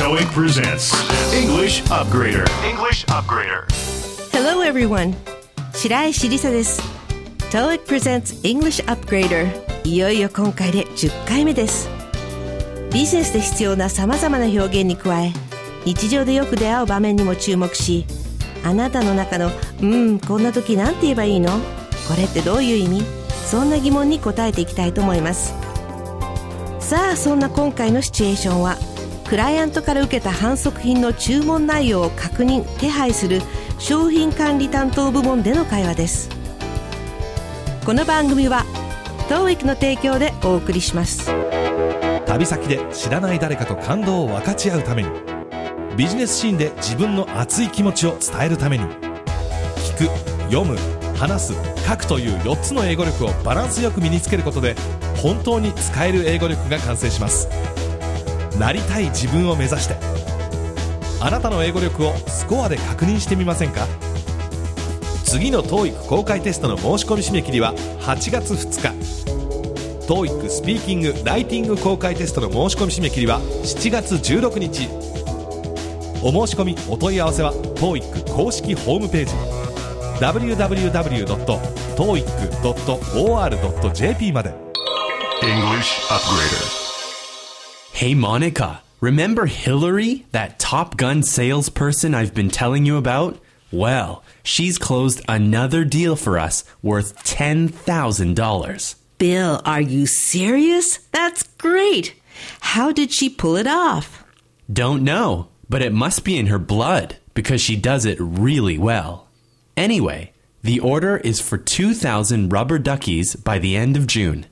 TOEIC presents English Upgrader. English Upgrader. Hello everyone 白石りさです TOEIC presents English Upgrader いよいよ今回で10回目ですビジネスで必要な様々な表現に加え日常でよく出会う場面にも注目しあなたの中の「うんこんな時なんて言えばいいの？これってどういう意味?」そんな疑問に答えていきたいと思いますさあそんな今回のシチュエーションはクライアントから受けた反則品の注文内容を確認手配する商品管理担当部門での会話です。この番組は TOEIC の提供でお送りします。旅先で知らない誰かと感動を分かち合うためにビジネスシーンで自分の熱い気持ちを伝えるために聞く読む話す書くという4つの英語力をバランスよく身につけることで本当に使える英語力が完成します。なりたい自分を目指して。あなたの英語力をスコアで確認してみませんか？次の TOEIC 公開テストの申し込み締め切りは8月2日。TOEIC スピーキング・ライティング公開テストの申し込み締め切りは7月16日。お申し込みお問い合わせは TOEIC 公式ホームページ。www.toeic.or.jp まで。English Upgrader. Hey, Monica, remember Hillary, that Top Gun salesperson I've been telling you about? Well, she's closed another deal for us worth $10,000. Bill are you serious That's great How did she pull it off? Don't know, but it must be in her blood because she does it really well. Anyway, the order is for 2,000 rubber duckies by the end of June.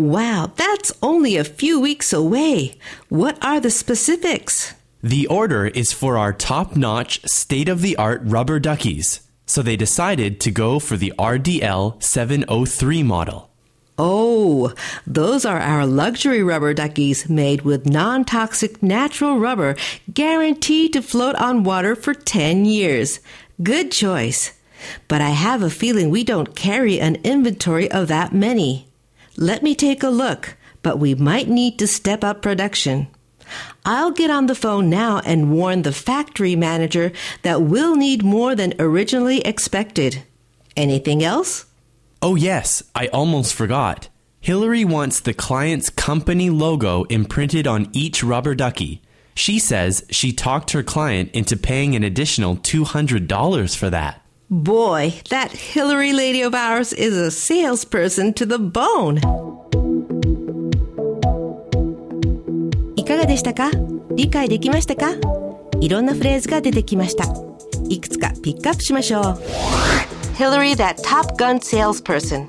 Wow, that's only a few weeks away. What are the specifics? The order is for our top notch, state of the art rubber duckies, so they decided to go for the RDL 703 model. Oh, those are our luxury rubber duckies made with non toxic natural rubber guaranteed to float on water for 10 years. Good choice. But I have a feeling we don't carry an inventory of that many. Let me take a look, but we might need to step up production. I'll get on the phone now and warn the factory manager that we'll need more than originally expected. Anything else? Oh, yes, I almost forgot. Hillary wants the client's company logo imprinted on each rubber ducky. She says she talked her client into paying an additional $200 for that. Boy, that Hillary lady of ours is a salesperson to the bone. いかがでしたか？理解できましたか？いろんなフレーズが出てきました。いくつかピックアップしましょう。Hillary that Top Gun salesperson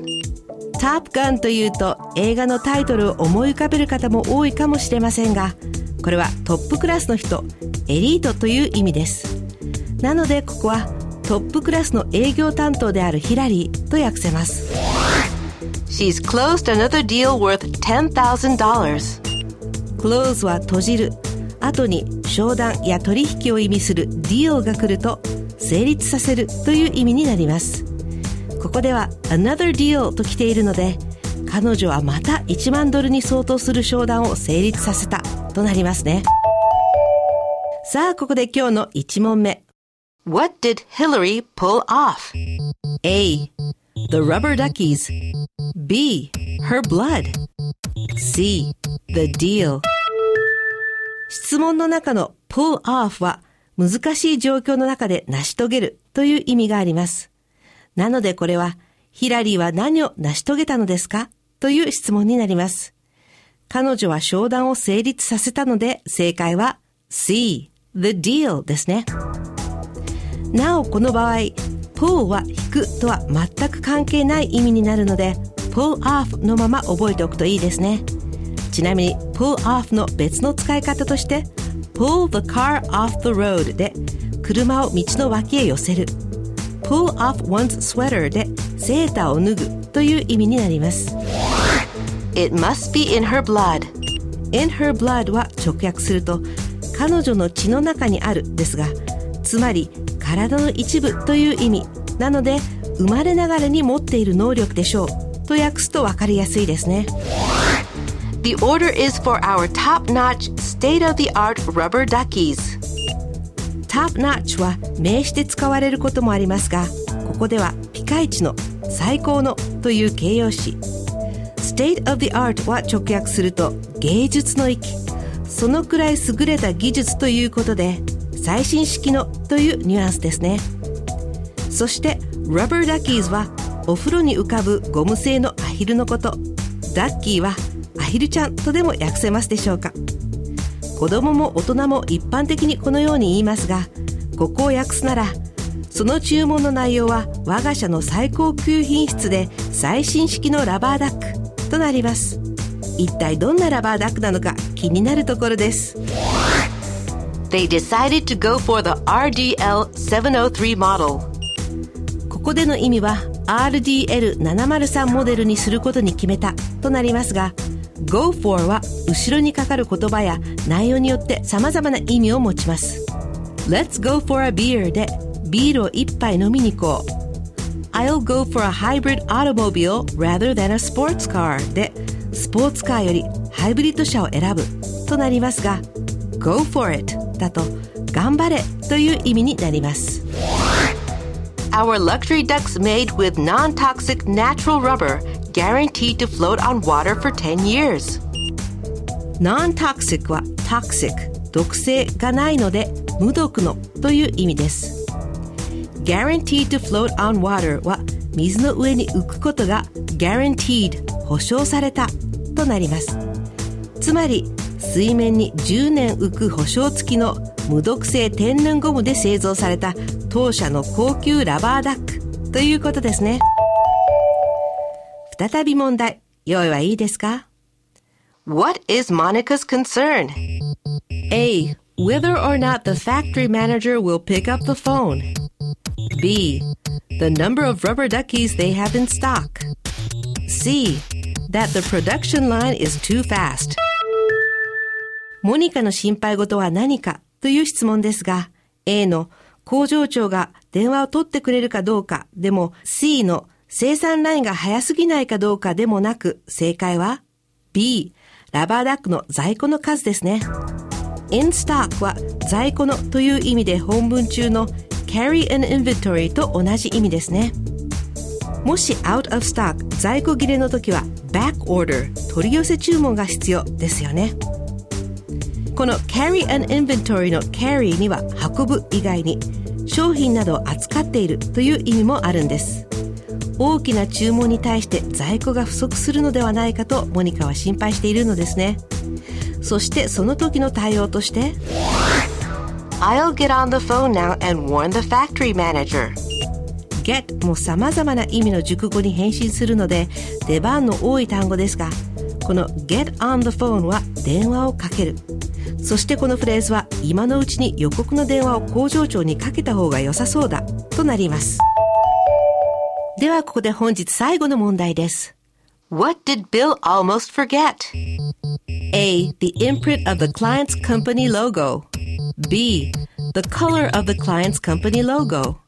Top Gun というと映画のタイトルを思い浮かべる方も多いかもしれませんがこれはトップクラスの人エリートという意味ですなのでここはトップクラスの営業担当であるヒラリーと訳せます。She's closed another deal worth $10,000 close は閉じる。後に商談や取引を意味する deal が来ると成立させるという意味になります。ここでは another deal と来ているので彼女はまた1万ドルに相当する商談を成立させたとなりますね。さあここで今日の1問目 What did Hillary pull off? A. The rubber duckies B. Her blood C. The deal 質問の中の pull off は難しい状況の中で成し遂げるという意味があります。なのでこれは、ヒラリーは何を成し遂げたのですか？という質問になります。彼女は商談を成立させたので正解は C, the deal ですね。なおこの場合、pull は引くとは全く関係ない意味になるので pull off のまま覚えておくといいですね。ちなみに pull off の別の使い方として pull the car off the road で車を道の脇へ寄せる。pull off one's sweater でセーターを脱ぐという意味になります。It must be in her blood. In her blood は直訳すると彼女の血の中にあるですがつまり体の一部という意味なので生まれながらに持っている能力でしょうと訳すと分かりやすいですね The order is for our top-notch state-of-the-art rubber duckies. top-notch は名詞で使われることもありますが、ここではピカイチの最高のという形容詞。state of the art は直訳すると芸術の域。そのくらい優れた技術ということで、最新式のというニュアンスですね。そして rubber duckies はお風呂に浮かぶゴム製のアヒルのこと。ダッキーはアヒルちゃんとでも訳せますでしょうか子供も大人も一般的にこのように言いますがここを訳すならその注文の内容は我が社の最高級品質で最新式のラバーダックとなります一体どんなラバーダックなのか気になるところです They decided to go for the RDL703 model ここでの意味は RDL703 モデルにすることに決めたとなりますが Go for は後ろにかかる言葉や内容によって様々な意味を持ちます Let's go for a beer でビールを一杯飲みに行こう I'll go for a hybrid automobile rather than a sports car でスポーツカーよりハイブリッド車を選ぶとなりますが Go for it だと頑張れという意味になります Our luxury ducks made with non-toxic natural rubber guaranteed to float on water for 10 years. Non-toxic は toxic 毒性がないので無毒のという意味です Guaranteed to float on water は水の上に浮くことが guaranteed 保証されたとなりますつまり水面に10年浮く保証付きの無毒性天然ゴムで製造された当社の高級ラバーダックということですね再び問題用意はいいですか What is Monica's concern? A. Whether or not the factory manager will pick up the phone. B. The number of rubber duckies they have in stock. C. That the production line is too fast. モニカの心配事は何かという質問ですが、A の工場長が電話を取ってくれるかどうかでも C の生産ラインが早すぎないかどうかでもなく正解は B ラバーダックの在庫の数ですね。in stock は在庫のという意味で本文中の carry an inventory と同じ意味ですね。もし out of stock 在庫切れの時は back order 取り寄せ注文が必要ですよね。この carry an inventory の carry には運ぶ以外に商品などを扱っているという意味もあるんです。大きな注文に対して在庫が不足するのではないかとモニカは心配しているのですねそしてその時の対応として I'll get on the phone now and warn the factory manager. get も様々な意味の熟語に変身するので出番の多い単語ですがこの get on the phone は電話をかけるそしてこのフレーズは今のうちに予告の電話を工場長にかけた方が良さそうだとなりますではここで本日最後の問題です。What did Bill almost forget? A. The imprint of the client's company logo. B. The color of the client's company logo.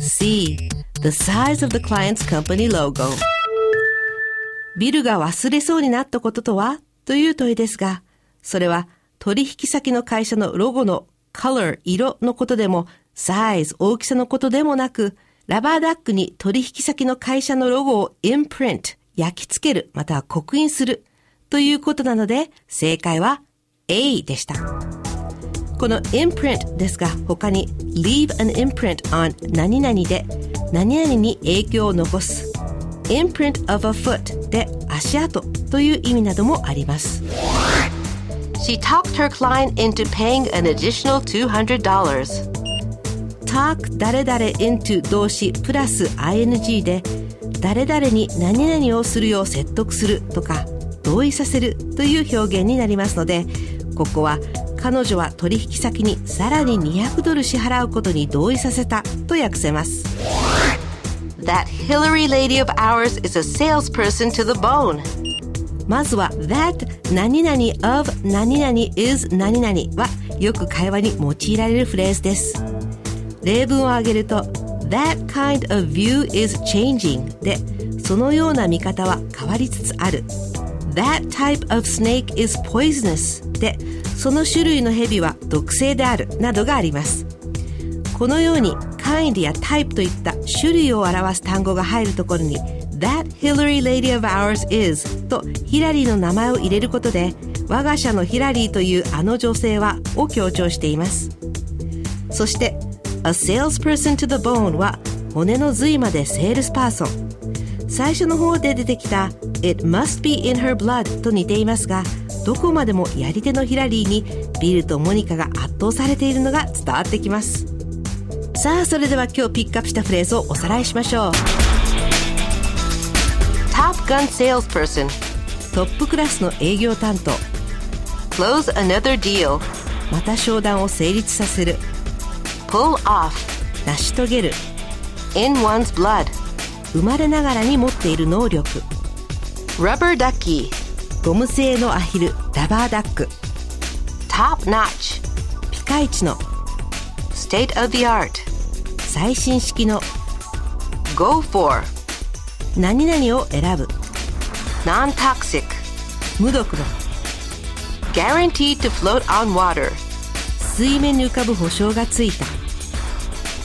C. The size of the client's company logo. ビルが忘れそうになったこととはという問いですが、それは取引先の会社のロゴの color 色のことでも size 大きさのことでもなく、ラバーダックに取引先の会社のロゴを imprint 焼き付けるまたは刻印するということなので正解は A でした。この imprint ですが他に leave an imprint on 何々で何々に影響を残す imprint of a foot で足跡という意味などもあります。She talked her client into paying an additional $200. talk 誰々 into 動詞プラス ing で誰々に何々をするよう説得するとか同意させるという表現になりますのでここは彼女は取引先にさらに200ドル支払うことに同意させたと訳せます That Hillary lady of ours is a salesperson to the bone. まずは that 何々 of 何々 is 何々はよく会話に用いられるフレーズです。例文を挙げると That kind of view is changing でそのような見方は変わりつつある。That type of snake is poisonous でその種類のヘビは毒性であるなどがあります。このように kind や type といった種類を表す単語が入るところに That Hillary lady of ours is とヒラリーの名前を入れることで我が社のヒラリーというあの女性はを強調しています。そして A salesperson to the bone は骨の髄までセールスパーソン。最初の方で出てきた It must be in her blood と似ていますがどこまでもやり手のヒラリーにビルとモニカが圧倒されているのが伝わってきます。さあそれでは今日ピックアップしたフレーズをおさらいしましょう。Gun salesperson. トップクラスの営業担当 Close another deal. また商談を成立させる Pull off. 成し遂げる In one's blood. 生まれながらに持っている能力 Rubber ducky. ゴム製のアヒルラバーダック Top notch. ピカイチの State of the art. 最新式の Go for. 何々を選ぶ Non toxic. 無毒の Guaranteed to float on water. 水面に浮かぶ保証がついた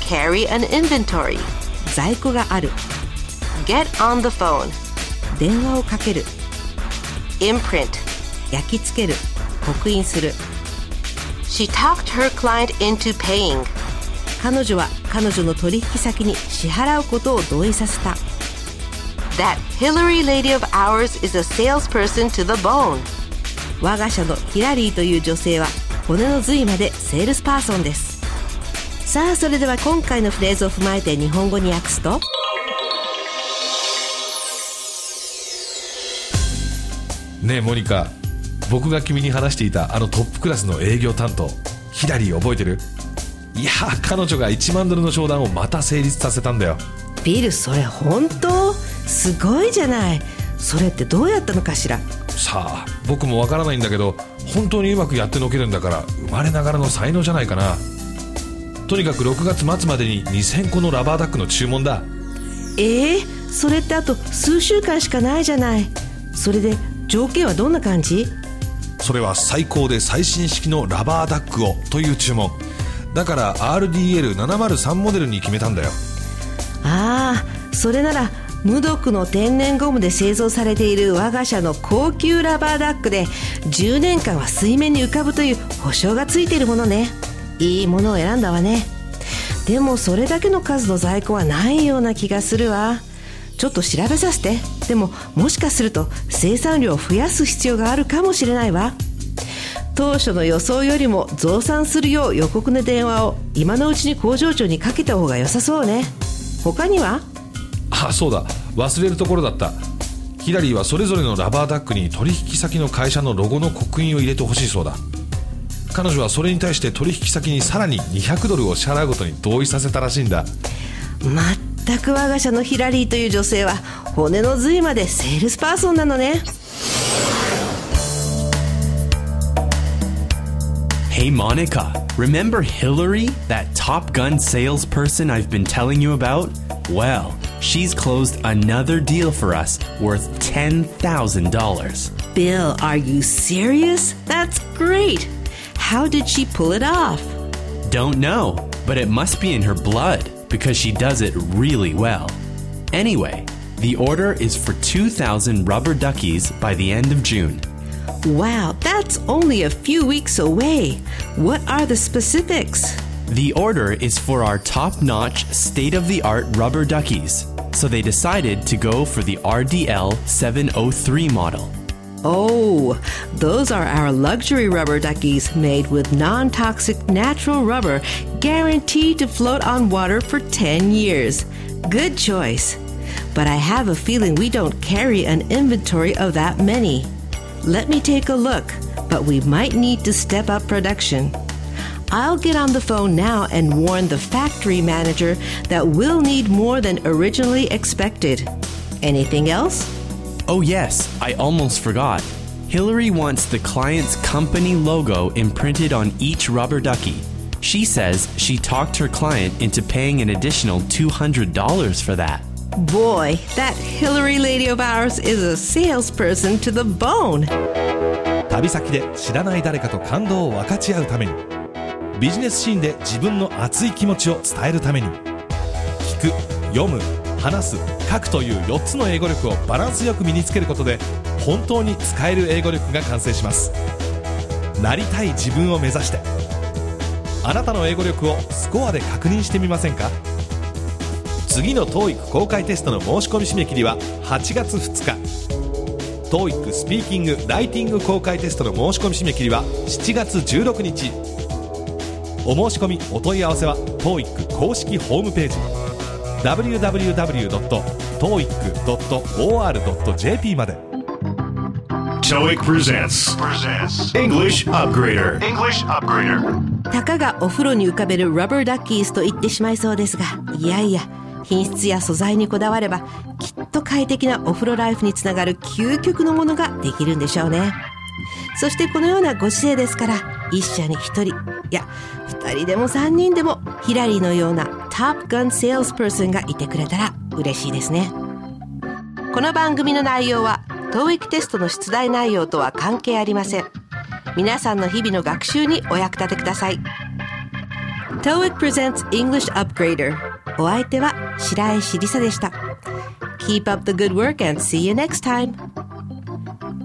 Carry an inventory. 在庫がある Get on the phone. 電話をかける Imprint. 焼き付ける刻印する She talked her client into paying. 彼女は彼女の取引先に支払うことを同意させた That Hillary lady of ours is a salesperson to the bone. 我が社のヒラリーという女性は骨の髄までセールスパーソンです。さあそれでは今回のフレーズを踏まえて日本語に訳すと。ねえモニカ。僕が君に話していたあのトップクラスの営業担当ヒラリー覚えてる？いや彼女が1万ドルの商談をまた成立させたんだよ。ビルそれ本当？すごいじゃない。それってどうやったのかしら？さあ僕もわからないんだけど本当にうまくやってのけるんだから生まれながらの才能じゃないかな。とにかく6月末までに2000個のラバーダックの注文だ。えー、それってあと数週間しかないじゃない。それで条件はどんな感じ？それは最高で最新式のラバーダックをという注文。だから RDL703 モデルに決めたんだよ。ああそれなら無毒の天然ゴムで製造されている我が社の高級ラバーダックで10年間は水面に浮かぶという保証がついているものね。いいものを選んだわね。でもそれだけの数の在庫はないような気がするわ。ちょっと調べさせて。でももしかすると生産量を増やす必要があるかもしれないわ。当初の予想よりも増産するよう予告の電話を今のうちに工場長にかけた方が良さそうね。他には？あそうだ。忘れるところだった。ヒラリーはそれぞれのラバーダックに取引先の会社のロゴの刻印を入れてほしいそうだ。彼女はそれに対して取引先にさらに200ドルを支払うことに同意させたらしいんだ。全く我が社のヒラリーという女性は骨の髄までセールスパーソンなのね。Hey, Monica, remember Hillary, that Top Gun salesperson I've been telling you about? Well, she's closed another deal for us worth $10,000. Bill, are you serious? That's great. How did she pull it off? Don't know, but it must be in her blood because she does it really well. Anyway, the order is for 2,000 rubber duckies by the end of June. Wow, that's only a few weeks away. What are the specifics? The order is for our top notch, state of the art rubber duckies, so they decided to go for the RDL 703 model. Oh, those are our luxury rubber duckies made with non toxic natural rubber guaranteed to float on water for 10 years. Good choice. But I have a feeling we don't carry an inventory of that many. Let me take a look, but we might need to step up production. I'll get on the phone now and warn the factory manager that we'll need more than originally expected. Anything else? Oh, yes, I almost forgot. Hillary wants the client's company logo imprinted on each rubber ducky. She says she talked her client into paying an additional $200 for that. Boy, that Hillary lady of ours is a salesperson to the bone. 旅先で知らない誰かと感動を分かち合うために ビジネスシーンで自分の熱い気持ちを伝えるために。聞く読む話す書くという4つの英語力をバランスよく身につけることで本当に使える英語力が完成します。なりたい自分を目指して。あなたの英語力をスコアで確認してみませんか？次の TOEIC 公開テストの申し込み締め切りは8月2日。TOEIC スピーキング・ライティング公開テストの申し込み締め切りは7月16日。お申し込みお問い合わせは TOEIC 公式ホームページ www.toeic.or.jp まで TOEIC presents English Upgrader. English Upgrader. たかがお風呂に浮かべるラバーダッキーズと言ってしまいそうですが、いやいや、品質や素材にこだわれば、きっと快適なお風呂ライフにつながる究極のものができるんでしょうね。そしてこのようなご時世ですから、一社に一人、いや、二人でも三人でも、ヒラリーのようなトップガンセールスパーソンがいてくれたら嬉しいですね。この番組の内容は、TOEIC テストの出題内容とは関係ありません。皆さんの日々の学習にお役立てください。TOEIC presents English Upgrader お相手は白石りさでした Keep up the good work and see you next time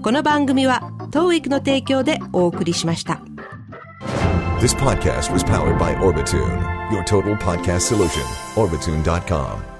この番組は TOEIC の提供でお送りしました This podcast was powered by Orbitune, your total podcast solution. Orbitune.com.